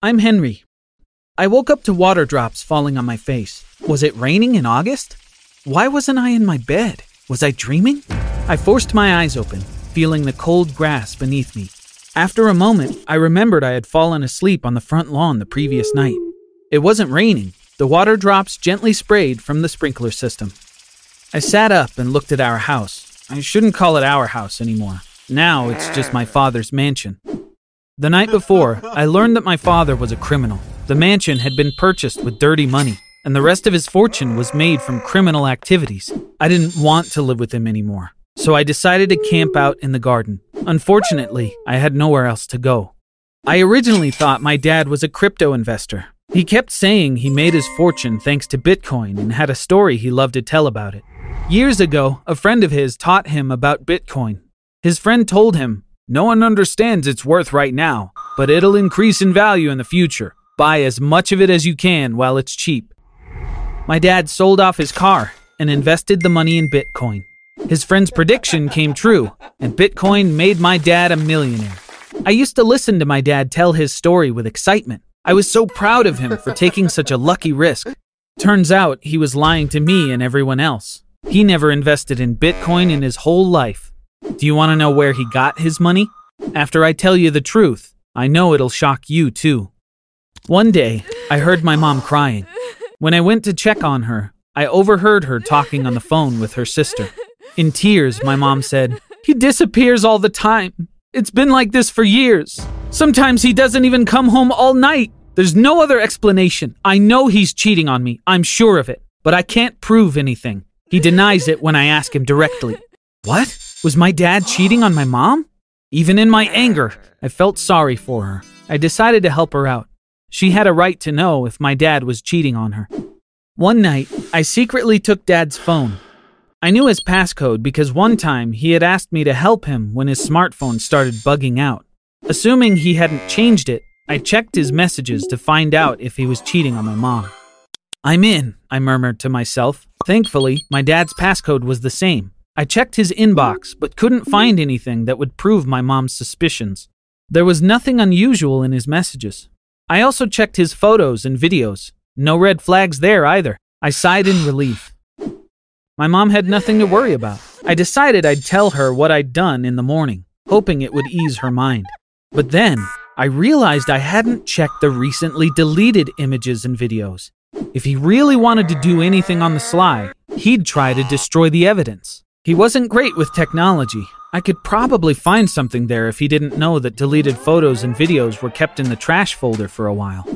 I'm Henry. I woke up to water drops falling on my face. Was it raining in August? Why wasn't I in my bed? Was I dreaming? I forced my eyes open, feeling the cold grass beneath me. After a moment, I remembered I had fallen asleep on the front lawn the previous night. It wasn't raining. The water drops gently sprayed from the sprinkler system. I sat up and looked at our house. I shouldn't call it our house anymore. Now it's just my father's mansion. The night before, I learned that my father was a criminal. The mansion had been purchased with dirty money, and the rest of his fortune was made from criminal activities. I didn't want to live with him anymore, so I decided to camp out in the garden. Unfortunately, I had nowhere else to go. I originally thought my dad was a crypto investor. He kept saying he made his fortune thanks to Bitcoin and had a story he loved to tell about it. Years ago, a friend of his taught him about Bitcoin. His friend told him, No one understands its worth right now, but it'll increase in value in the future. Buy as much of it as you can while it's cheap. My dad sold off his car and invested the money in Bitcoin. His friend's prediction came true, and Bitcoin made my dad a millionaire. I used to listen to my dad tell his story with excitement. I was so proud of him for taking such a lucky risk. Turns out he was lying to me and everyone else. He never invested in Bitcoin in his whole life. Do you want to know where he got his money? After I tell you the truth, I know it'll shock you too. One day, I heard my mom crying. When I went to check on her, I overheard her talking on the phone with her sister. In tears, my mom said, He disappears all the time. It's been like this for years. Sometimes he doesn't even come home all night. There's no other explanation. I know he's cheating on me. I'm sure of it. But I can't prove anything. He denies it when I ask him directly. What? Was my dad cheating on my mom? Even in my anger, I felt sorry for her. I decided to help her out. She had a right to know if my dad was cheating on her. One night, I secretly took dad's phone. I knew his passcode because one time he had asked me to help him when his smartphone started bugging out. Assuming he hadn't changed it, I checked his messages to find out if he was cheating on my mom. I'm in, I murmured to myself. Thankfully, my dad's passcode was the same. I checked his inbox, but couldn't find anything that would prove my mom's suspicions. There was nothing unusual in his messages. I also checked his photos and videos. No red flags there either. I sighed in relief. My mom had nothing to worry about. I decided I'd tell her what I'd done in the morning, hoping it would ease her mind. But then, I realized I hadn't checked the recently deleted images and videos. If he really wanted to do anything on the sly, he'd try to destroy the evidence. He wasn't great with technology. I could probably find something there if he didn't know that deleted photos and videos were kept in the trash folder for a while.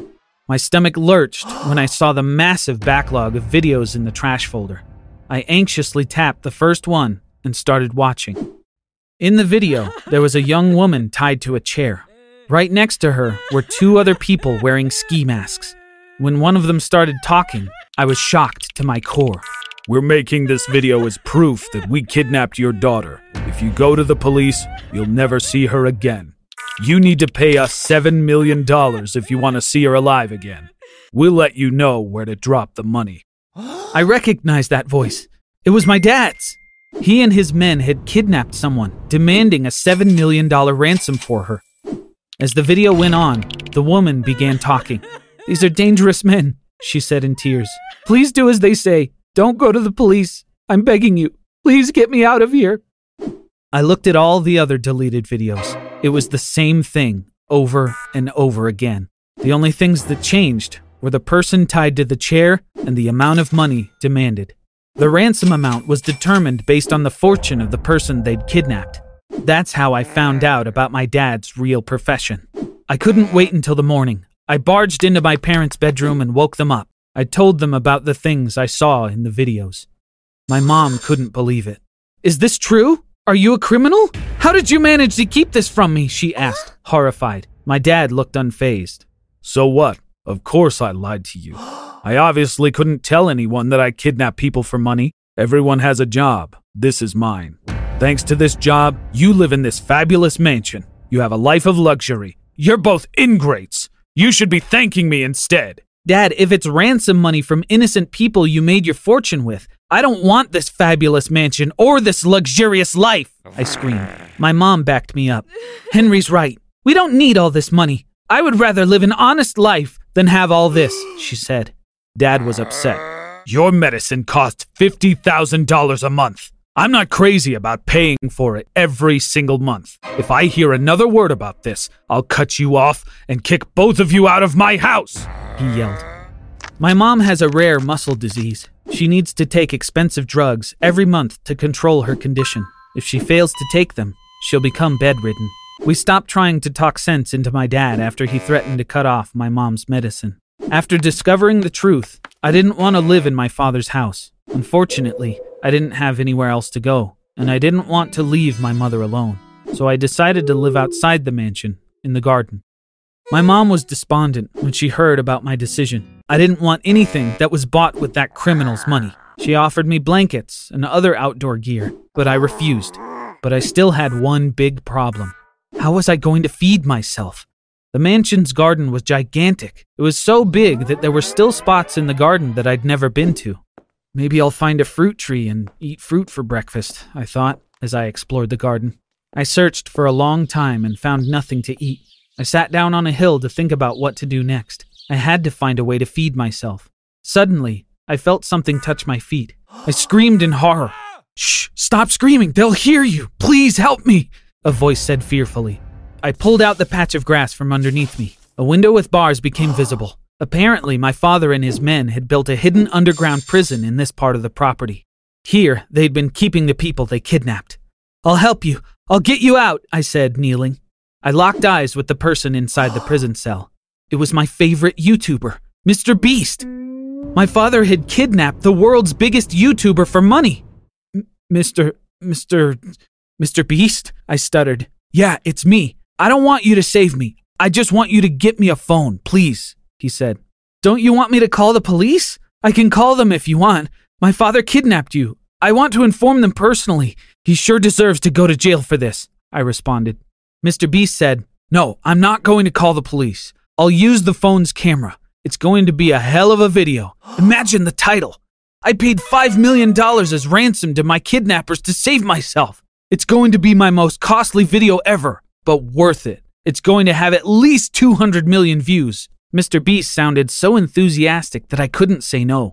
My stomach lurched when I saw the massive backlog of videos in the trash folder. I anxiously tapped the first one and started watching. In the video, there was a young woman tied to a chair. Right next to her were two other people wearing ski masks. When one of them started talking, I was shocked to my core. We're making this video as proof that we kidnapped your daughter. If you go to the police, you'll never see her again. You need to pay us $7 million if you want to see her alive again. We'll let you know where to drop the money. I recognized that voice. It was my dad's. He and his men had kidnapped someone, demanding a $7 million ransom for her. As the video went on, the woman began talking. These are dangerous men, she said in tears. Please do as they say. Don't go to the police. I'm begging you. Please get me out of here. I looked at all the other deleted videos. It was the same thing over and over again. The only things that changed were the person tied to the chair and the amount of money demanded. The ransom amount was determined based on the fortune of the person they'd kidnapped. That's how I found out about my dad's real profession. I couldn't wait until the morning. I barged into my parents' bedroom and woke them up. I told them about the things I saw in the videos. My mom couldn't believe it. Is this true? Are you a criminal? How did you manage to keep this from me? she asked, horrified. My dad looked unfazed. So what? Of course I lied to you. I obviously couldn't tell anyone that I kidnap people for money. Everyone has a job. This is mine. Thanks to this job, you live in this fabulous mansion. You have a life of luxury. You're both ingrates. You should be thanking me instead. Dad, if it's ransom money from innocent people you made your fortune with, I don't want this fabulous mansion or this luxurious life, I screamed. My mom backed me up. Henry's right. We don't need all this money. I would rather live an honest life than have all this, she said. Dad was upset. Your medicine costs $50,000 a month. I'm not crazy about paying for it every single month. If I hear another word about this, I'll cut you off and kick both of you out of my house, he yelled. My mom has a rare muscle disease. She needs to take expensive drugs every month to control her condition. If she fails to take them, she'll become bedridden. We stopped trying to talk sense into my dad after he threatened to cut off my mom's medicine. After discovering the truth, I didn't want to live in my father's house. Unfortunately, I didn't have anywhere else to go, and I didn't want to leave my mother alone. So I decided to live outside the mansion, in the garden. My mom was despondent when she heard about my decision. I didn't want anything that was bought with that criminal's money. She offered me blankets and other outdoor gear, but I refused. But I still had one big problem. How was I going to feed myself? The mansion's garden was gigantic. It was so big that there were still spots in the garden that I'd never been to. Maybe I'll find a fruit tree and eat fruit for breakfast, I thought as I explored the garden. I searched for a long time and found nothing to eat. I sat down on a hill to think about what to do next. I had to find a way to feed myself. Suddenly, I felt something touch my feet. I screamed in horror. Shh, stop screaming, they'll hear you. Please help me, a voice said fearfully. I pulled out the patch of grass from underneath me. A window with bars became visible. Apparently, my father and his men had built a hidden underground prison in this part of the property. Here, they'd been keeping the people they kidnapped. I'll help you. I'll get you out, I said, kneeling. I locked eyes with the person inside the prison cell. It was my favorite YouTuber, Mr. Beast. My father had kidnapped the world's biggest YouTuber for money. M- Mr. Mr. Mr. Beast? I stuttered. Yeah, it's me. I don't want you to save me. I just want you to get me a phone, please, he said. Don't you want me to call the police? I can call them if you want. My father kidnapped you. I want to inform them personally. He sure deserves to go to jail for this, I responded. Mr. Beast said, No, I'm not going to call the police. I'll use the phone's camera. It's going to be a hell of a video. Imagine the title. I paid $5 million as ransom to my kidnappers to save myself. It's going to be my most costly video ever but worth it. It's going to have at least 200 million views. Mr. Beast sounded so enthusiastic that I couldn't say no.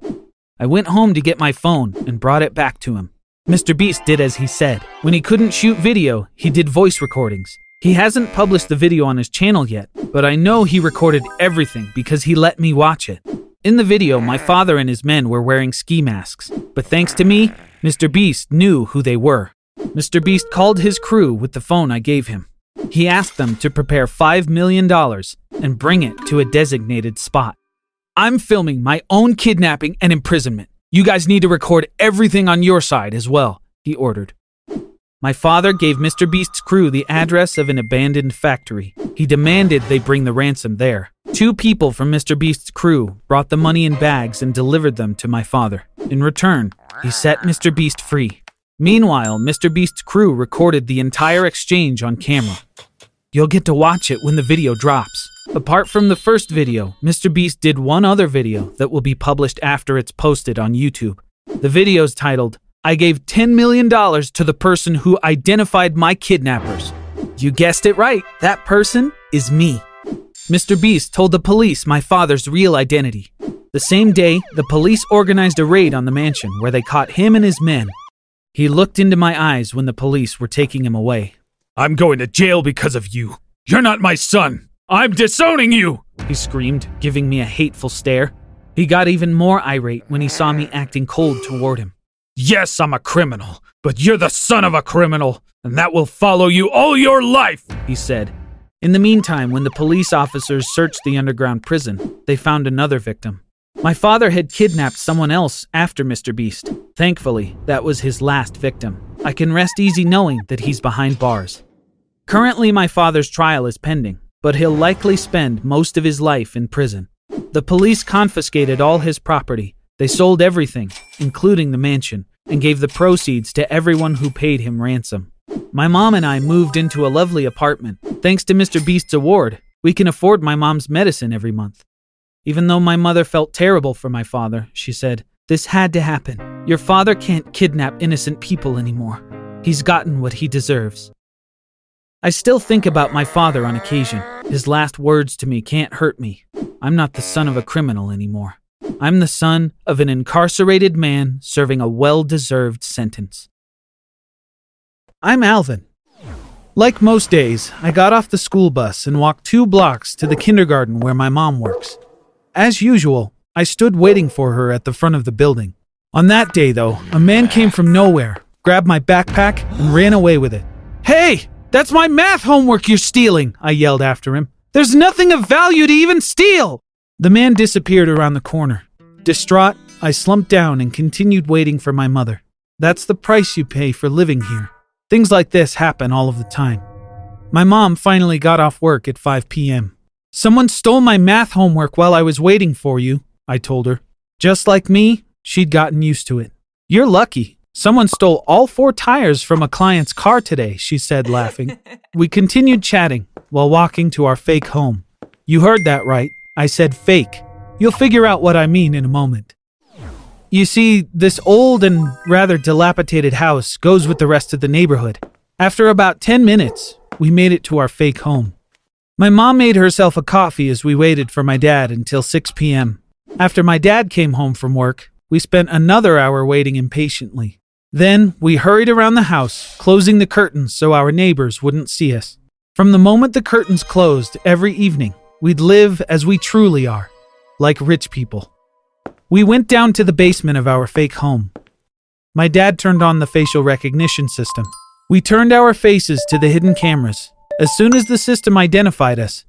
I went home to get my phone and brought it back to him. Mr. Beast did as he said. When he couldn't shoot video, he did voice recordings. He hasn't published the video on his channel yet, but I know he recorded everything because he let me watch it. In the video, my father and his men were wearing ski masks, but thanks to me, Mr. Beast knew who they were. Mr. Beast called his crew with the phone I gave him. He asked them to prepare $5 million and bring it to a designated spot. I'm filming my own kidnapping and imprisonment. You guys need to record everything on your side as well, he ordered. My father gave Mr. Beast's crew the address of an abandoned factory. He demanded they bring the ransom there. Two people from Mr. Beast's crew brought the money in bags and delivered them to my father. In return, he set Mr. Beast free. Meanwhile, Mr. Beast's crew recorded the entire exchange on camera. You'll get to watch it when the video drops. Apart from the first video, Mr. Beast did one other video that will be published after it's posted on YouTube. The video is titled, I gave $10 million to the person who identified my kidnappers. You guessed it right. That person is me. Mr. Beast told the police my father's real identity. The same day, the police organized a raid on the mansion where they caught him and his men. He looked into my eyes when the police were taking him away. I'm going to jail because of you. You're not my son. I'm disowning you. He screamed, giving me a hateful stare. He got even more irate when he saw me acting cold toward him. Yes, I'm a criminal, but you're the son of a criminal, and that will follow you all your life, he said. In the meantime, when the police officers searched the underground prison, they found another victim. My father had kidnapped someone else after Mr. Beast. Thankfully, that was his last victim. I can rest easy knowing that he's behind bars. Currently, my father's trial is pending, but he'll likely spend most of his life in prison. The police confiscated all his property. They sold everything, including the mansion, and gave the proceeds to everyone who paid him ransom. My mom and I moved into a lovely apartment. Thanks to Mr. Beast's award, we can afford my mom's medicine every month. Even though my mother felt terrible for my father, she said, This had to happen. Your father can't kidnap innocent people anymore. He's gotten what he deserves. I still think about my father on occasion. His last words to me can't hurt me. I'm not the son of a criminal anymore. I'm the son of an incarcerated man serving a well deserved sentence. I'm Alvin. Like most days, I got off the school bus and walked two blocks to the kindergarten where my mom works. As usual, I stood waiting for her at the front of the building. On that day, though, a man came from nowhere, grabbed my backpack, and ran away with it. Hey, that's my math homework you're stealing, I yelled after him. There's nothing of value to even steal! The man disappeared around the corner. Distraught, I slumped down and continued waiting for my mother. That's the price you pay for living here. Things like this happen all of the time. My mom finally got off work at 5 p.m. Someone stole my math homework while I was waiting for you, I told her. Just like me, she'd gotten used to it. You're lucky. Someone stole all four tires from a client's car today, she said, laughing. we continued chatting while walking to our fake home. You heard that right. I said fake. You'll figure out what I mean in a moment. You see, this old and rather dilapidated house goes with the rest of the neighborhood. After about 10 minutes, we made it to our fake home. My mom made herself a coffee as we waited for my dad until 6 p.m. After my dad came home from work, we spent another hour waiting impatiently. Then we hurried around the house, closing the curtains so our neighbors wouldn't see us. From the moment the curtains closed every evening, we'd live as we truly are, like rich people. We went down to the basement of our fake home. My dad turned on the facial recognition system. We turned our faces to the hidden cameras as soon as the system identified us,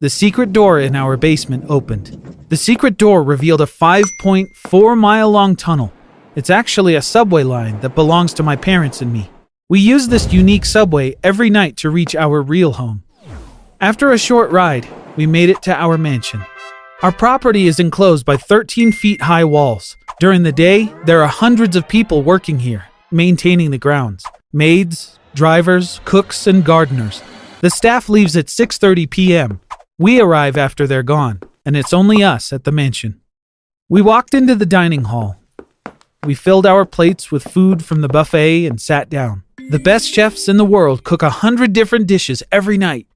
the secret door in our basement opened. The secret door revealed a 5.4 mile long tunnel. It's actually a subway line that belongs to my parents and me. We use this unique subway every night to reach our real home. After a short ride, we made it to our mansion. Our property is enclosed by 13 feet high walls. During the day, there are hundreds of people working here, maintaining the grounds maids, drivers, cooks, and gardeners. The staff leaves at 6:30 p.m. We arrive after they're gone, and it's only us at the mansion. We walked into the dining hall. We filled our plates with food from the buffet and sat down. The best chefs in the world cook a hundred different dishes every night.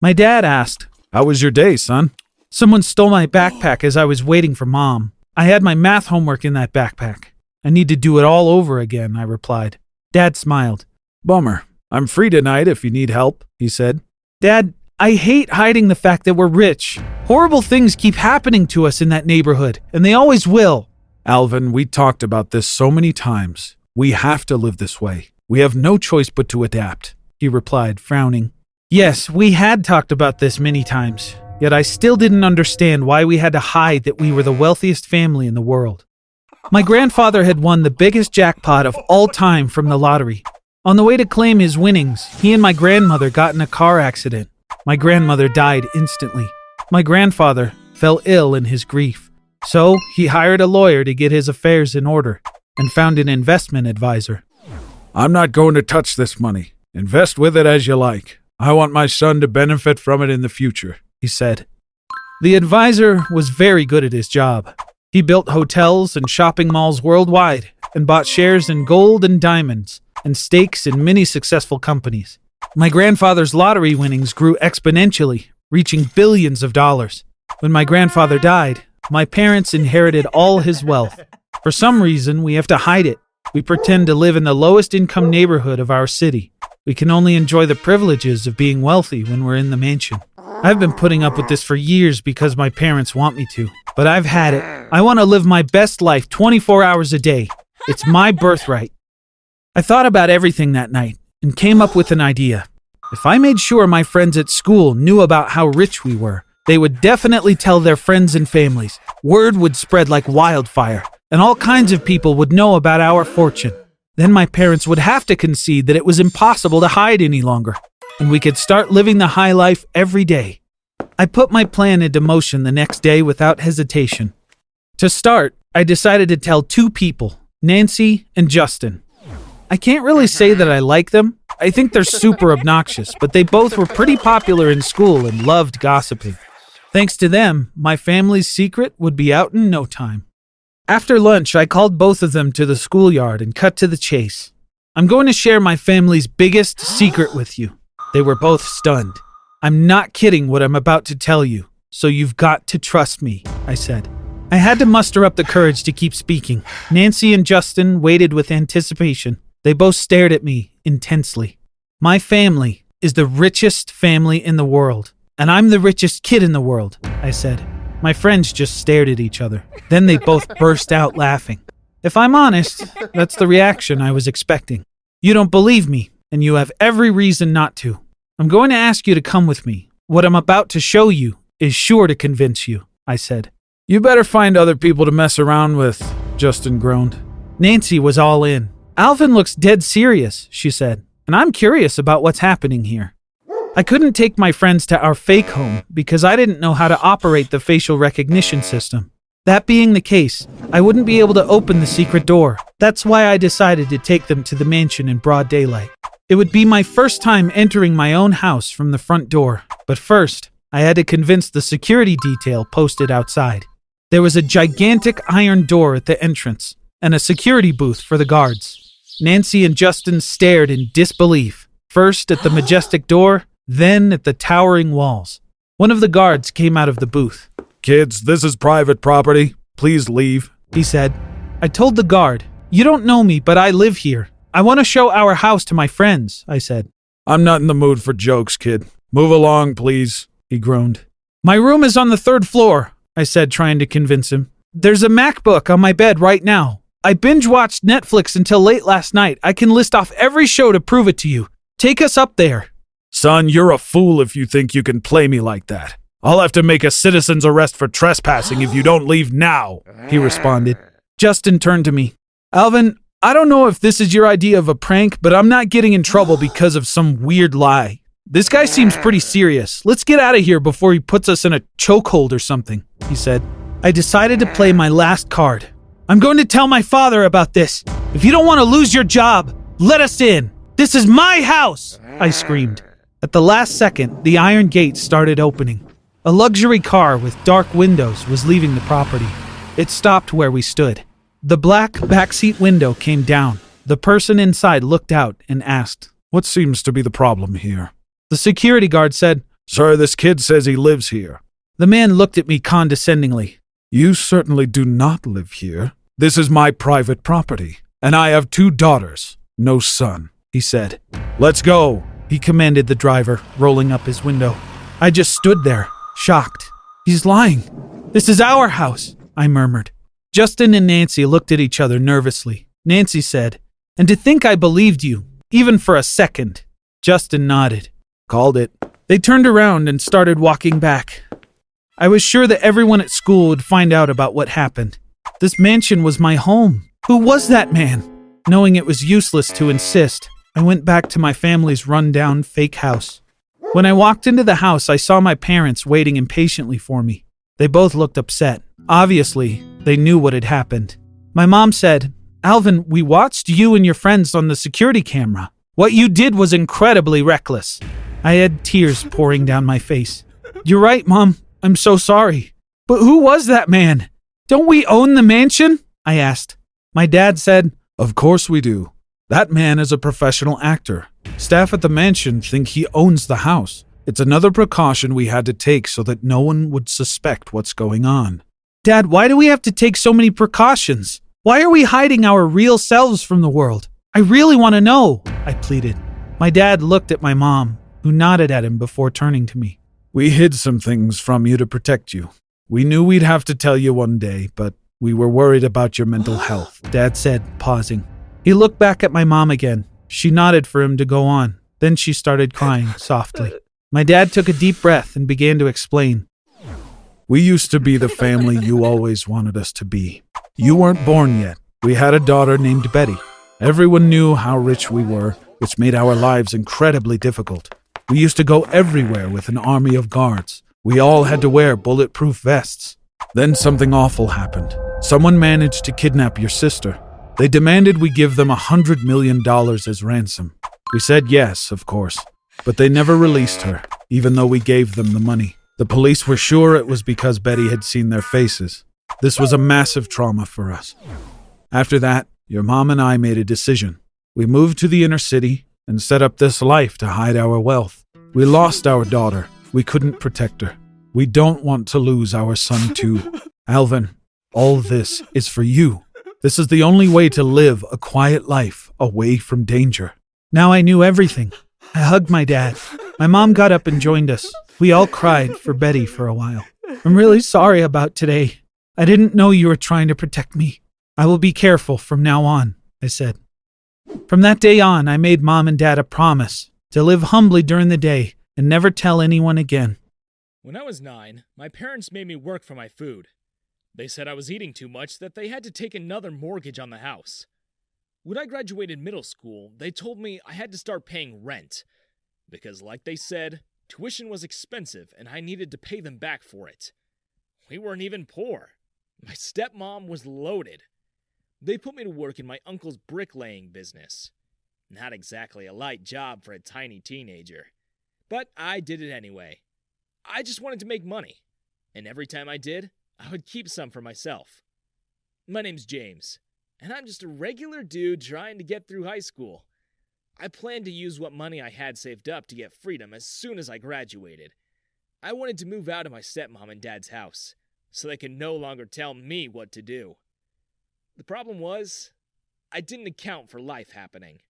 My dad asked, How was your day, son? Someone stole my backpack as I was waiting for mom. I had my math homework in that backpack. I need to do it all over again, I replied. Dad smiled. Bummer. I'm free tonight if you need help, he said. Dad, I hate hiding the fact that we're rich. Horrible things keep happening to us in that neighborhood, and they always will. Alvin, we talked about this so many times. We have to live this way. We have no choice but to adapt, he replied, frowning. Yes, we had talked about this many times, yet I still didn't understand why we had to hide that we were the wealthiest family in the world. My grandfather had won the biggest jackpot of all time from the lottery, on the way to claim his winnings, he and my grandmother got in a car accident. My grandmother died instantly. My grandfather fell ill in his grief. So he hired a lawyer to get his affairs in order and found an investment advisor. I'm not going to touch this money. Invest with it as you like. I want my son to benefit from it in the future, he said. The advisor was very good at his job. He built hotels and shopping malls worldwide and bought shares in gold and diamonds and stakes in many successful companies. My grandfather's lottery winnings grew exponentially, reaching billions of dollars. When my grandfather died, my parents inherited all his wealth. For some reason, we have to hide it. We pretend to live in the lowest income neighborhood of our city. We can only enjoy the privileges of being wealthy when we're in the mansion. I've been putting up with this for years because my parents want me to, but I've had it. I want to live my best life 24 hours a day. It's my birthright. I thought about everything that night and came up with an idea. If I made sure my friends at school knew about how rich we were, they would definitely tell their friends and families. Word would spread like wildfire, and all kinds of people would know about our fortune. Then my parents would have to concede that it was impossible to hide any longer, and we could start living the high life every day. I put my plan into motion the next day without hesitation. To start, I decided to tell two people, Nancy and Justin. I can't really say that I like them. I think they're super obnoxious, but they both were pretty popular in school and loved gossiping. Thanks to them, my family's secret would be out in no time. After lunch, I called both of them to the schoolyard and cut to the chase. I'm going to share my family's biggest secret with you. They were both stunned. I'm not kidding what I'm about to tell you, so you've got to trust me, I said. I had to muster up the courage to keep speaking. Nancy and Justin waited with anticipation. They both stared at me intensely. My family is the richest family in the world, and I'm the richest kid in the world, I said. My friends just stared at each other. Then they both burst out laughing. If I'm honest, that's the reaction I was expecting. You don't believe me, and you have every reason not to. I'm going to ask you to come with me. What I'm about to show you is sure to convince you, I said. You better find other people to mess around with, Justin groaned. Nancy was all in. Alvin looks dead serious, she said, and I'm curious about what's happening here. I couldn't take my friends to our fake home because I didn't know how to operate the facial recognition system. That being the case, I wouldn't be able to open the secret door. That's why I decided to take them to the mansion in broad daylight. It would be my first time entering my own house from the front door, but first, I had to convince the security detail posted outside. There was a gigantic iron door at the entrance and a security booth for the guards. Nancy and Justin stared in disbelief, first at the majestic door, then at the towering walls. One of the guards came out of the booth. Kids, this is private property. Please leave, he said. I told the guard, You don't know me, but I live here. I want to show our house to my friends, I said. I'm not in the mood for jokes, kid. Move along, please, he groaned. My room is on the third floor, I said, trying to convince him. There's a MacBook on my bed right now. I binge watched Netflix until late last night. I can list off every show to prove it to you. Take us up there. Son, you're a fool if you think you can play me like that. I'll have to make a citizen's arrest for trespassing if you don't leave now, he responded. Justin turned to me. Alvin, I don't know if this is your idea of a prank, but I'm not getting in trouble because of some weird lie. This guy seems pretty serious. Let's get out of here before he puts us in a chokehold or something, he said. I decided to play my last card. I'm going to tell my father about this. If you don't want to lose your job, let us in. This is my house, I screamed. At the last second, the iron gate started opening. A luxury car with dark windows was leaving the property. It stopped where we stood. The black backseat window came down. The person inside looked out and asked, What seems to be the problem here? The security guard said, Sir, this kid says he lives here. The man looked at me condescendingly. You certainly do not live here. This is my private property, and I have two daughters, no son, he said. Let's go, he commanded the driver, rolling up his window. I just stood there, shocked. He's lying. This is our house, I murmured. Justin and Nancy looked at each other nervously. Nancy said, And to think I believed you, even for a second. Justin nodded. Called it. They turned around and started walking back. I was sure that everyone at school would find out about what happened. This mansion was my home. Who was that man? Knowing it was useless to insist, I went back to my family's rundown fake house. When I walked into the house, I saw my parents waiting impatiently for me. They both looked upset. Obviously, they knew what had happened. My mom said, Alvin, we watched you and your friends on the security camera. What you did was incredibly reckless. I had tears pouring down my face. You're right, Mom. I'm so sorry. But who was that man? Don't we own the mansion? I asked. My dad said, Of course we do. That man is a professional actor. Staff at the mansion think he owns the house. It's another precaution we had to take so that no one would suspect what's going on. Dad, why do we have to take so many precautions? Why are we hiding our real selves from the world? I really want to know, I pleaded. My dad looked at my mom, who nodded at him before turning to me. We hid some things from you to protect you. We knew we'd have to tell you one day, but we were worried about your mental health, Dad said, pausing. He looked back at my mom again. She nodded for him to go on. Then she started crying softly. My dad took a deep breath and began to explain. We used to be the family you always wanted us to be. You weren't born yet. We had a daughter named Betty. Everyone knew how rich we were, which made our lives incredibly difficult. We used to go everywhere with an army of guards. We all had to wear bulletproof vests. Then something awful happened. Someone managed to kidnap your sister. They demanded we give them a hundred million dollars as ransom. We said yes, of course, but they never released her, even though we gave them the money. The police were sure it was because Betty had seen their faces. This was a massive trauma for us. After that, your mom and I made a decision. We moved to the inner city and set up this life to hide our wealth. We lost our daughter. We couldn't protect her. We don't want to lose our son, too. Alvin, all this is for you. This is the only way to live a quiet life away from danger. Now I knew everything. I hugged my dad. My mom got up and joined us. We all cried for Betty for a while. I'm really sorry about today. I didn't know you were trying to protect me. I will be careful from now on, I said. From that day on, I made mom and dad a promise to live humbly during the day and never tell anyone again. When I was nine, my parents made me work for my food. They said I was eating too much that they had to take another mortgage on the house. When I graduated middle school, they told me I had to start paying rent. Because, like they said, tuition was expensive and I needed to pay them back for it. We weren't even poor. My stepmom was loaded. They put me to work in my uncle's bricklaying business. Not exactly a light job for a tiny teenager. But I did it anyway. I just wanted to make money. And every time I did, I would keep some for myself. My name's James, and I'm just a regular dude trying to get through high school. I planned to use what money I had saved up to get freedom as soon as I graduated. I wanted to move out of my stepmom and dad's house so they could no longer tell me what to do. The problem was, I didn't account for life happening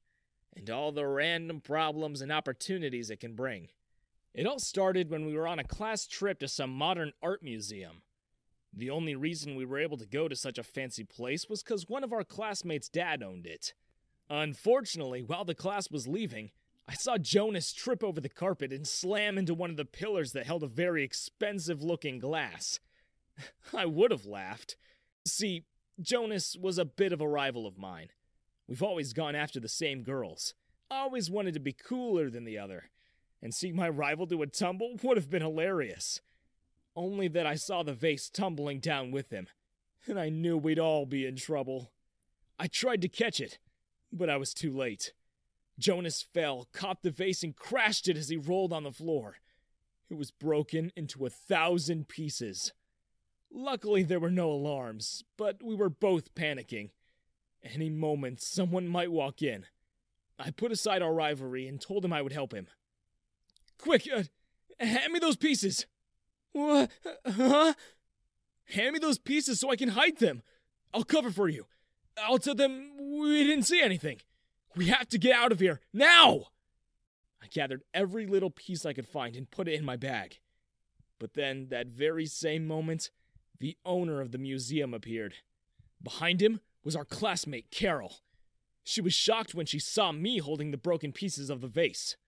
and all the random problems and opportunities it can bring. It all started when we were on a class trip to some modern art museum. The only reason we were able to go to such a fancy place was because one of our classmates' dad owned it. Unfortunately, while the class was leaving, I saw Jonas trip over the carpet and slam into one of the pillars that held a very expensive looking glass. I would have laughed. See, Jonas was a bit of a rival of mine. We've always gone after the same girls. I Always wanted to be cooler than the other. And seeing my rival do a tumble would have been hilarious. Only that I saw the vase tumbling down with him, and I knew we'd all be in trouble. I tried to catch it, but I was too late. Jonas fell, caught the vase, and crashed it as he rolled on the floor. It was broken into a thousand pieces. Luckily, there were no alarms, but we were both panicking. Any moment, someone might walk in. I put aside our rivalry and told him I would help him. Quick, uh, hand me those pieces. What? Huh? Hand me those pieces so I can hide them. I'll cover for you. I'll tell them we didn't see anything. We have to get out of here now. I gathered every little piece I could find and put it in my bag. But then, that very same moment, the owner of the museum appeared. Behind him was our classmate, Carol. She was shocked when she saw me holding the broken pieces of the vase.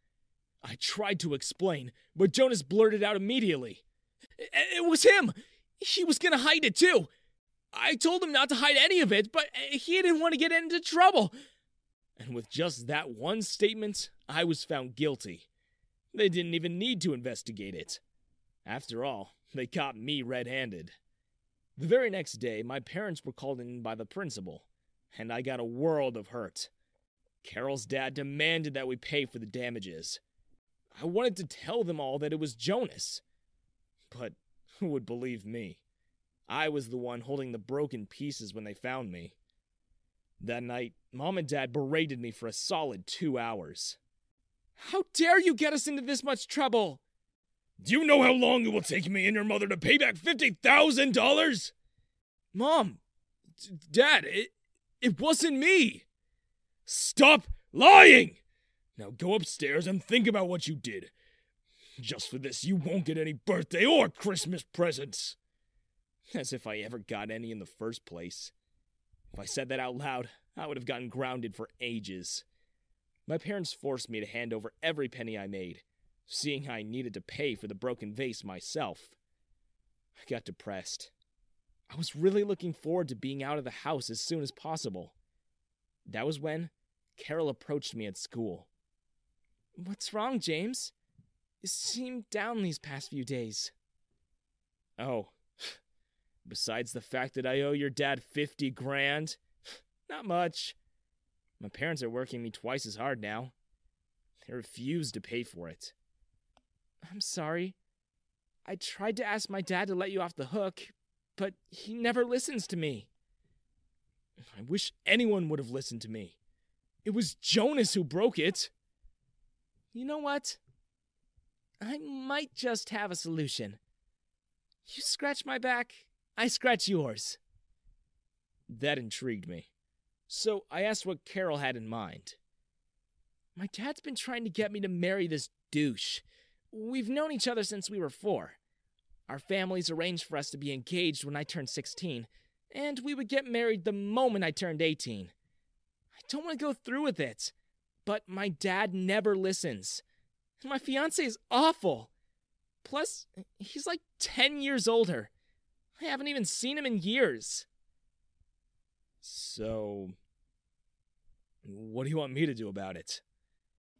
I tried to explain, but Jonas blurted out immediately. It was him! He was gonna hide it too! I told him not to hide any of it, but he didn't want to get into trouble. And with just that one statement, I was found guilty. They didn't even need to investigate it. After all, they caught me red handed. The very next day, my parents were called in by the principal, and I got a world of hurt. Carol's dad demanded that we pay for the damages. I wanted to tell them all that it was Jonas, but who would believe me? I was the one holding the broken pieces when they found me. That night, mom and dad berated me for a solid two hours. How dare you get us into this much trouble? Do you know how long it will take me and your mother to pay back $50,000? Mom, D- Dad, it, it wasn't me. Stop lying! Now go upstairs and think about what you did. Just for this, you won't get any birthday or Christmas presents. As if I ever got any in the first place. If I said that out loud, I would have gotten grounded for ages. My parents forced me to hand over every penny I made, seeing I needed to pay for the broken vase myself. I got depressed. I was really looking forward to being out of the house as soon as possible. That was when Carol approached me at school. What's wrong, James? You seem down these past few days. Oh, besides the fact that I owe your dad 50 grand, not much. My parents are working me twice as hard now. They refuse to pay for it. I'm sorry. I tried to ask my dad to let you off the hook, but he never listens to me. I wish anyone would have listened to me. It was Jonas who broke it. You know what? I might just have a solution. You scratch my back, I scratch yours. That intrigued me. So I asked what Carol had in mind. My dad's been trying to get me to marry this douche. We've known each other since we were four. Our families arranged for us to be engaged when I turned 16, and we would get married the moment I turned 18. I don't want to go through with it, but my dad never listens. My fiance is awful. Plus, he's like 10 years older. I haven't even seen him in years. So, what do you want me to do about it?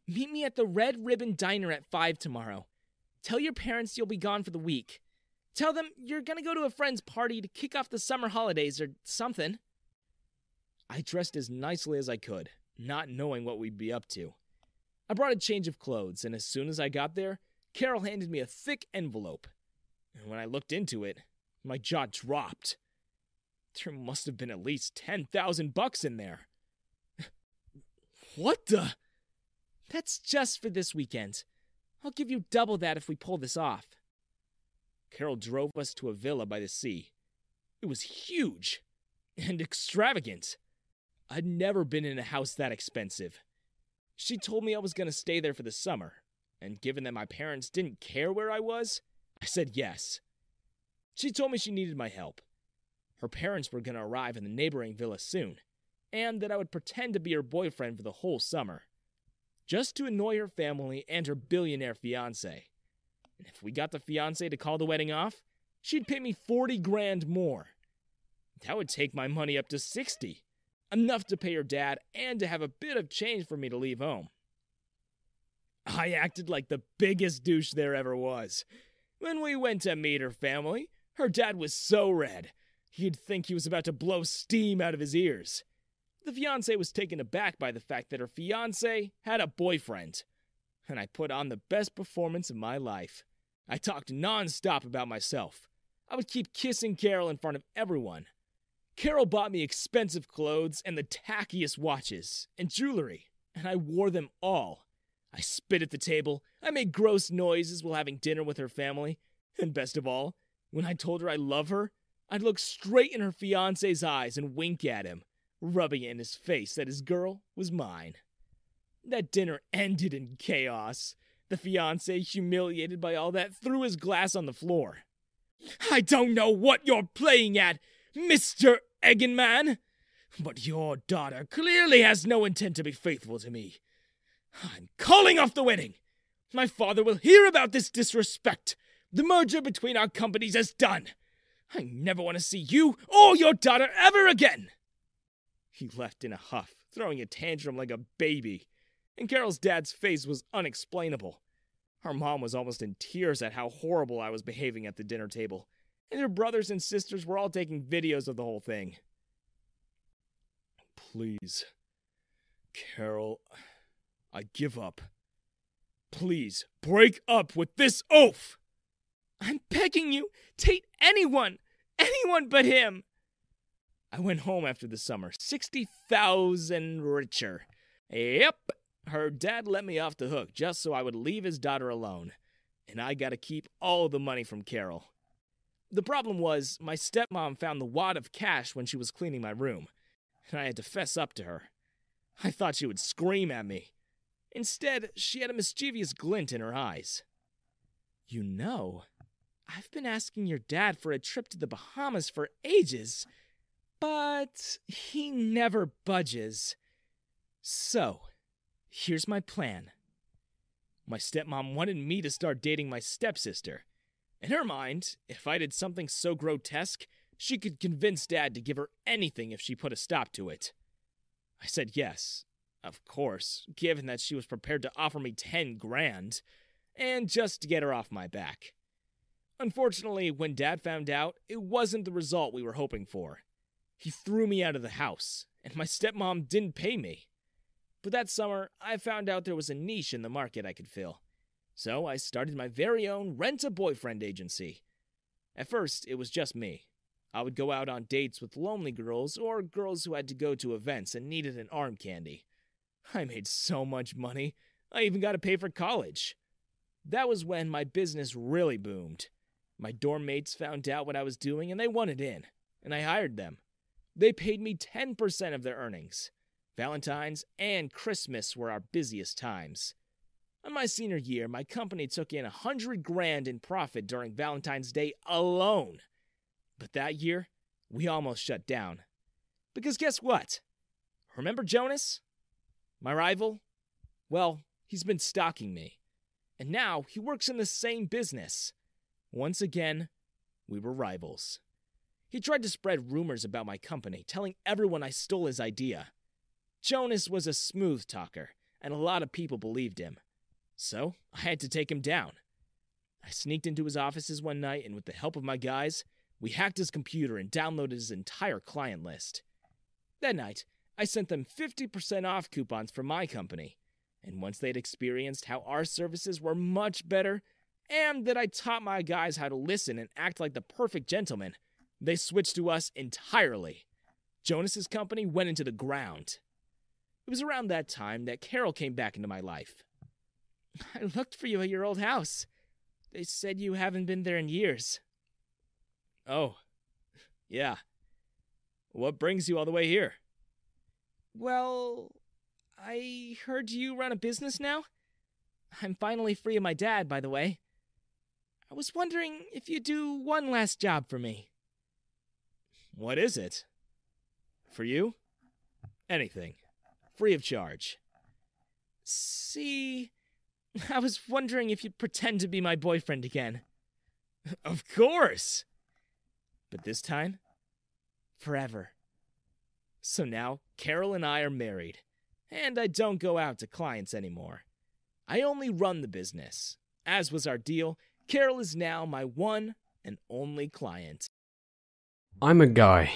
Meet me at the Red Ribbon Diner at 5 tomorrow. Tell your parents you'll be gone for the week. Tell them you're gonna go to a friend's party to kick off the summer holidays or something. I dressed as nicely as I could, not knowing what we'd be up to. I brought a change of clothes, and as soon as I got there, Carol handed me a thick envelope. And when I looked into it, my jaw dropped. There must have been at least 10,000 bucks in there. what the? That's just for this weekend. I'll give you double that if we pull this off. Carol drove us to a villa by the sea. It was huge and extravagant. I'd never been in a house that expensive. She told me I was going to stay there for the summer, and given that my parents didn't care where I was, I said yes. She told me she needed my help. Her parents were going to arrive in the neighboring villa soon, and that I would pretend to be her boyfriend for the whole summer, just to annoy her family and her billionaire fiance. And if we got the fiance to call the wedding off, she'd pay me 40 grand more. That would take my money up to 60 enough to pay her dad and to have a bit of change for me to leave home. I acted like the biggest douche there ever was. When we went to meet her family, her dad was so red, you'd think he was about to blow steam out of his ears. The fiance was taken aback by the fact that her fiance had a boyfriend. And I put on the best performance of my life. I talked nonstop about myself. I would keep kissing Carol in front of everyone. Carol bought me expensive clothes and the tackiest watches and jewelry, and I wore them all. I spit at the table, I made gross noises while having dinner with her family, and best of all, when I told her I love her, I'd look straight in her fiance's eyes and wink at him, rubbing it in his face that his girl was mine. That dinner ended in chaos. The fiance, humiliated by all that, threw his glass on the floor. I don't know what you're playing at, Mr. Eggenman, but your daughter clearly has no intent to be faithful to me. I'm calling off the wedding. My father will hear about this disrespect. The merger between our companies is done. I never want to see you or your daughter ever again. He left in a huff, throwing a tantrum like a baby, and Carol's dad's face was unexplainable. Her mom was almost in tears at how horrible I was behaving at the dinner table, and her brothers and sisters were all taking videos of the whole thing. Please, Carol, I give up. Please, break up with this oaf! I'm begging you, date anyone, anyone but him. I went home after the summer, 60,000 richer. Yep, her dad let me off the hook just so I would leave his daughter alone, and I got to keep all the money from Carol. The problem was, my stepmom found the wad of cash when she was cleaning my room, and I had to fess up to her. I thought she would scream at me. Instead, she had a mischievous glint in her eyes. You know, I've been asking your dad for a trip to the Bahamas for ages, but he never budges. So, here's my plan. My stepmom wanted me to start dating my stepsister. In her mind, if I did something so grotesque, she could convince Dad to give her anything if she put a stop to it. I said yes, of course, given that she was prepared to offer me 10 grand, and just to get her off my back. Unfortunately, when Dad found out, it wasn't the result we were hoping for. He threw me out of the house, and my stepmom didn't pay me. But that summer, I found out there was a niche in the market I could fill. So I started my very own rent a boyfriend agency. At first, it was just me. I would go out on dates with lonely girls or girls who had to go to events and needed an arm candy. I made so much money, I even got to pay for college. That was when my business really boomed. My dorm mates found out what I was doing and they wanted in, and I hired them. They paid me 10% of their earnings. Valentine's and Christmas were our busiest times. On my senior year, my company took in a hundred grand in profit during Valentine's Day alone. But that year, we almost shut down. Because guess what? Remember Jonas? My rival? Well, he's been stalking me. And now he works in the same business. Once again, we were rivals. He tried to spread rumors about my company, telling everyone I stole his idea. Jonas was a smooth talker, and a lot of people believed him. So I had to take him down. I sneaked into his offices one night, and with the help of my guys, we hacked his computer and downloaded his entire client list. That night, I sent them 50% off coupons for my company. And once they'd experienced how our services were much better, and that I taught my guys how to listen and act like the perfect gentleman, they switched to us entirely. Jonas's company went into the ground. It was around that time that Carol came back into my life. I looked for you at your old house. They said you haven't been there in years. Oh, yeah. What brings you all the way here? Well, I heard you run a business now. I'm finally free of my dad, by the way. I was wondering if you'd do one last job for me. What is it? For you? Anything. Free of charge. See, I was wondering if you'd pretend to be my boyfriend again. Of course! But this time, forever. So now, Carol and I are married, and I don't go out to clients anymore. I only run the business. As was our deal, Carol is now my one and only client. I'm a guy.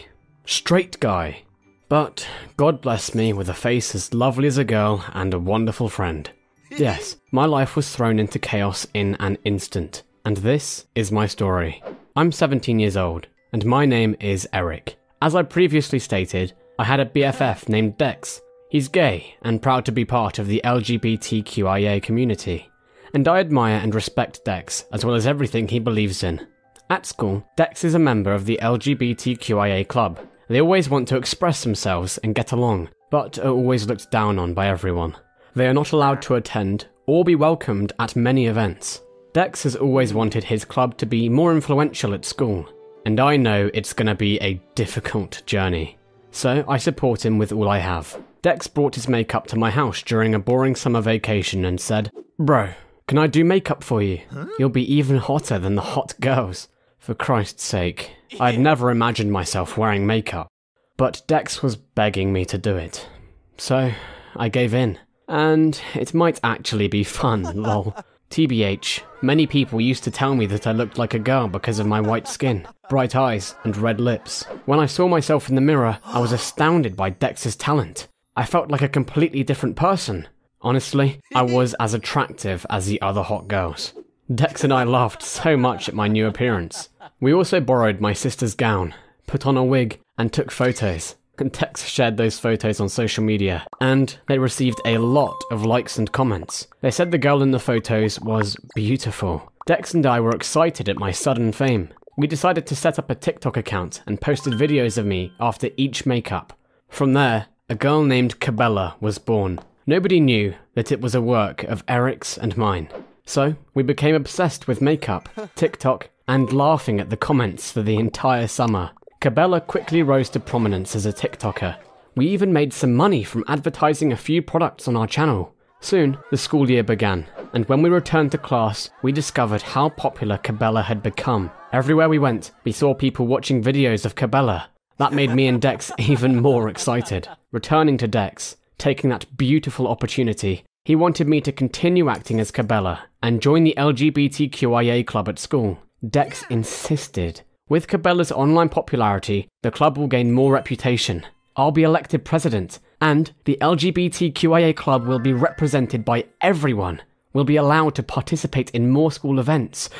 Straight guy. But God bless me with a face as lovely as a girl and a wonderful friend. Yes, my life was thrown into chaos in an instant, and this is my story. I'm 17 years old, and my name is Eric. As I previously stated, I had a BFF named Dex. He's gay and proud to be part of the LGBTQIA community, and I admire and respect Dex as well as everything he believes in. At school, Dex is a member of the LGBTQIA club. They always want to express themselves and get along, but are always looked down on by everyone. They are not allowed to attend or be welcomed at many events. Dex has always wanted his club to be more influential at school, and I know it's going to be a difficult journey. So I support him with all I have. Dex brought his makeup to my house during a boring summer vacation and said, Bro, can I do makeup for you? You'll be even hotter than the hot girls. For Christ's sake, I'd never imagined myself wearing makeup. But Dex was begging me to do it. So I gave in. And it might actually be fun, lol. TBH, many people used to tell me that I looked like a girl because of my white skin, bright eyes, and red lips. When I saw myself in the mirror, I was astounded by Dex's talent. I felt like a completely different person. Honestly, I was as attractive as the other hot girls. Dex and I laughed so much at my new appearance. We also borrowed my sister's gown, put on a wig, and took photos. and Dex shared those photos on social media, and they received a lot of likes and comments. They said the girl in the photos was beautiful. Dex and I were excited at my sudden fame. We decided to set up a TikTok account and posted videos of me after each makeup. From there, a girl named Cabela was born. Nobody knew that it was a work of Eric's and mine. So, we became obsessed with makeup, TikTok, and laughing at the comments for the entire summer. Cabela quickly rose to prominence as a TikToker. We even made some money from advertising a few products on our channel. Soon, the school year began, and when we returned to class, we discovered how popular Cabela had become. Everywhere we went, we saw people watching videos of Cabela. That made me and Dex even more excited. Returning to Dex, taking that beautiful opportunity, he wanted me to continue acting as Cabela and join the LGBTQIA club at school. Dex insisted. With Cabela's online popularity, the club will gain more reputation. I'll be elected president, and the LGBTQIA club will be represented by everyone. We'll be allowed to participate in more school events.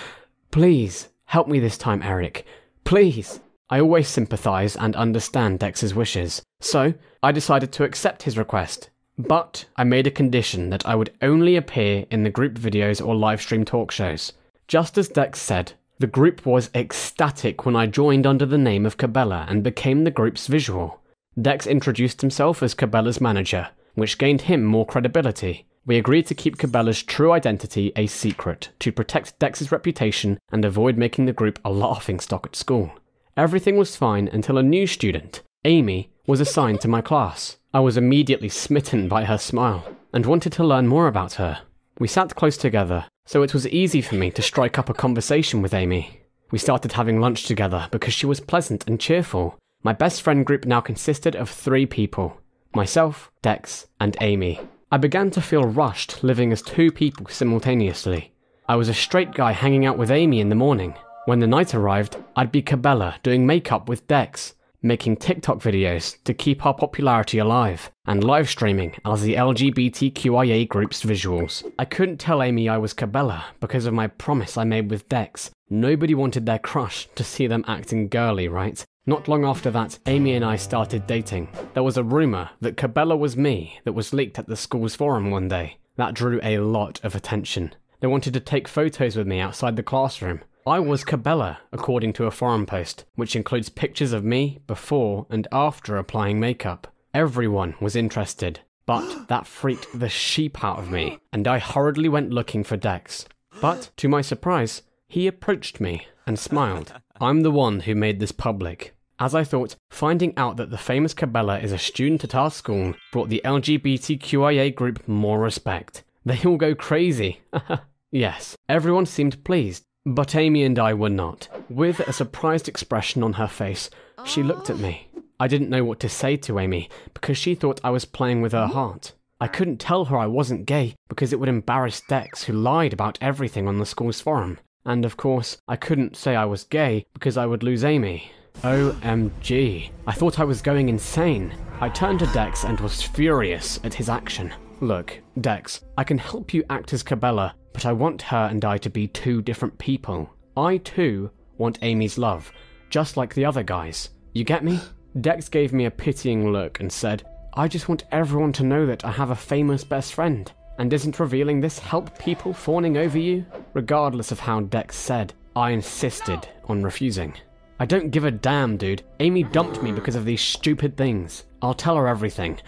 Please, help me this time, Eric. Please. I always sympathise and understand Dex's wishes, so I decided to accept his request. But I made a condition that I would only appear in the group videos or live stream talk shows. Just as Dex said, the group was ecstatic when I joined under the name of Cabela and became the group's visual. Dex introduced himself as Cabela's manager, which gained him more credibility. We agreed to keep Cabela's true identity a secret to protect Dex's reputation and avoid making the group a laughing stock at school. Everything was fine until a new student, Amy, was assigned to my class. I was immediately smitten by her smile and wanted to learn more about her. We sat close together, so it was easy for me to strike up a conversation with Amy. We started having lunch together because she was pleasant and cheerful. My best friend group now consisted of three people myself, Dex, and Amy. I began to feel rushed living as two people simultaneously. I was a straight guy hanging out with Amy in the morning. When the night arrived, I'd be Cabela doing makeup with Dex, making TikTok videos to keep our popularity alive, and live streaming as the LGBTQIA group's visuals. I couldn't tell Amy I was Cabela because of my promise I made with Dex. Nobody wanted their crush to see them acting girly, right? Not long after that, Amy and I started dating. There was a rumour that Cabela was me that was leaked at the school's forum one day. That drew a lot of attention. They wanted to take photos with me outside the classroom. I was Cabela, according to a forum post, which includes pictures of me before and after applying makeup. Everyone was interested, but that freaked the sheep out of me, and I hurriedly went looking for Dex. But, to my surprise, he approached me and smiled. I'm the one who made this public. As I thought, finding out that the famous Cabela is a student at our school brought the LGBTQIA group more respect. They all go crazy. yes, everyone seemed pleased, but Amy and I were not. With a surprised expression on her face, she looked at me. I didn't know what to say to Amy because she thought I was playing with her heart. I couldn't tell her I wasn't gay because it would embarrass Dex, who lied about everything on the school's forum. And of course, I couldn't say I was gay because I would lose Amy. OMG. I thought I was going insane. I turned to Dex and was furious at his action. Look, Dex, I can help you act as Cabela, but I want her and I to be two different people. I too want Amy's love, just like the other guys. You get me? Dex gave me a pitying look and said, I just want everyone to know that I have a famous best friend. And isn't revealing this help people fawning over you? Regardless of how Dex said, I insisted on refusing. I don't give a damn, dude. Amy dumped me because of these stupid things. I'll tell her everything.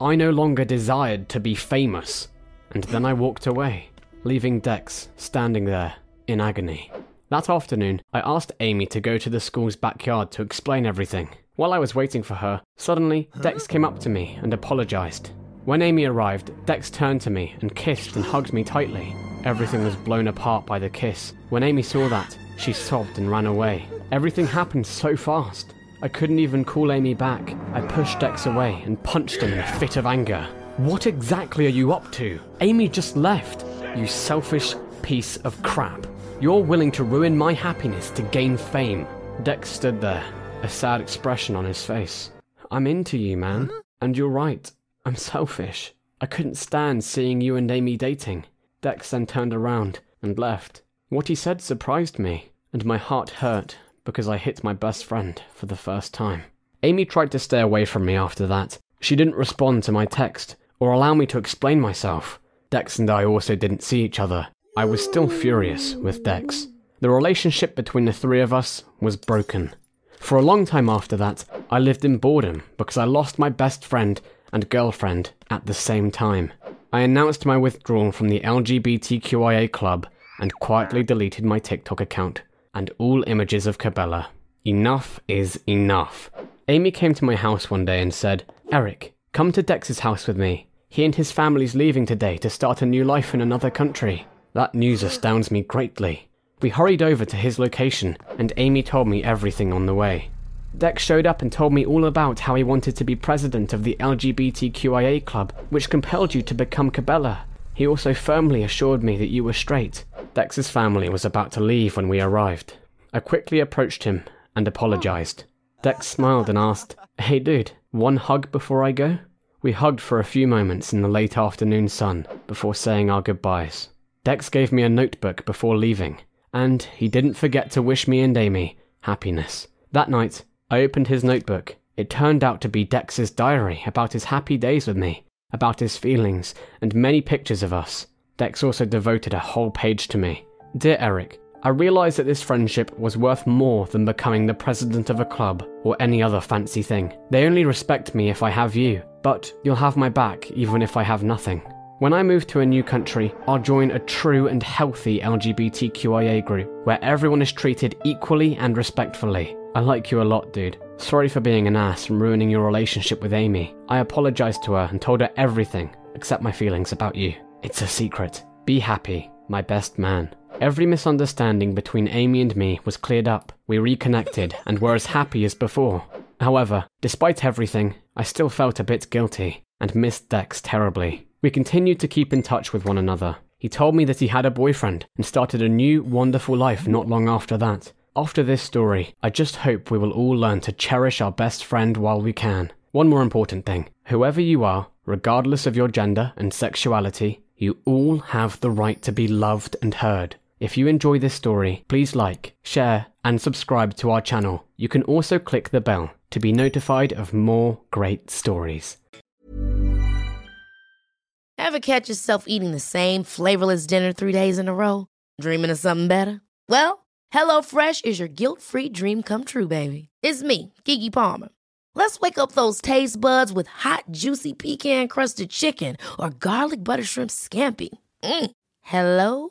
I no longer desired to be famous. And then I walked away leaving Dex standing there in agony. That afternoon, I asked Amy to go to the school's backyard to explain everything. While I was waiting for her, suddenly Dex came up to me and apologized. When Amy arrived, Dex turned to me and kissed and hugged me tightly. Everything was blown apart by the kiss. When Amy saw that, she sobbed and ran away. Everything happened so fast. I couldn't even call Amy back. I pushed Dex away and punched him in a fit of anger. What exactly are you up to? Amy just left. You selfish piece of crap. You're willing to ruin my happiness to gain fame. Dex stood there, a sad expression on his face. I'm into you, man. And you're right. I'm selfish. I couldn't stand seeing you and Amy dating. Dex then turned around and left. What he said surprised me, and my heart hurt because I hit my best friend for the first time. Amy tried to stay away from me after that. She didn't respond to my text or allow me to explain myself. Dex and I also didn't see each other. I was still furious with Dex. The relationship between the three of us was broken. For a long time after that, I lived in boredom because I lost my best friend and girlfriend at the same time. I announced my withdrawal from the LGBTQIA club and quietly deleted my TikTok account and all images of Cabela. Enough is enough. Amy came to my house one day and said, Eric, come to Dex's house with me. He and his family's leaving today to start a new life in another country. That news astounds me greatly. We hurried over to his location, and Amy told me everything on the way. Dex showed up and told me all about how he wanted to be president of the LGBTQIA club, which compelled you to become Cabela. He also firmly assured me that you were straight. Dex's family was about to leave when we arrived. I quickly approached him and apologized. Dex smiled and asked, Hey dude, one hug before I go? We hugged for a few moments in the late afternoon sun before saying our goodbyes. Dex gave me a notebook before leaving, and he didn't forget to wish me and Amy happiness. That night, I opened his notebook. It turned out to be Dex's diary about his happy days with me, about his feelings, and many pictures of us. Dex also devoted a whole page to me. Dear Eric, I realize that this friendship was worth more than becoming the president of a club or any other fancy thing. They only respect me if I have you, but you'll have my back even if I have nothing. When I move to a new country, I'll join a true and healthy LGBTQIA group where everyone is treated equally and respectfully. I like you a lot, dude. Sorry for being an ass and ruining your relationship with Amy. I apologized to her and told her everything except my feelings about you. It's a secret. Be happy, my best man. Every misunderstanding between Amy and me was cleared up. We reconnected and were as happy as before. However, despite everything, I still felt a bit guilty and missed Dex terribly. We continued to keep in touch with one another. He told me that he had a boyfriend and started a new, wonderful life not long after that. After this story, I just hope we will all learn to cherish our best friend while we can. One more important thing whoever you are, regardless of your gender and sexuality, you all have the right to be loved and heard. If you enjoy this story, please like, share, and subscribe to our channel. You can also click the bell to be notified of more great stories. Ever catch yourself eating the same flavorless dinner three days in a row? Dreaming of something better? Well, HelloFresh is your guilt free dream come true, baby. It's me, Keke Palmer. Let's wake up those taste buds with hot, juicy pecan crusted chicken or garlic butter shrimp scampi. Mm. Hello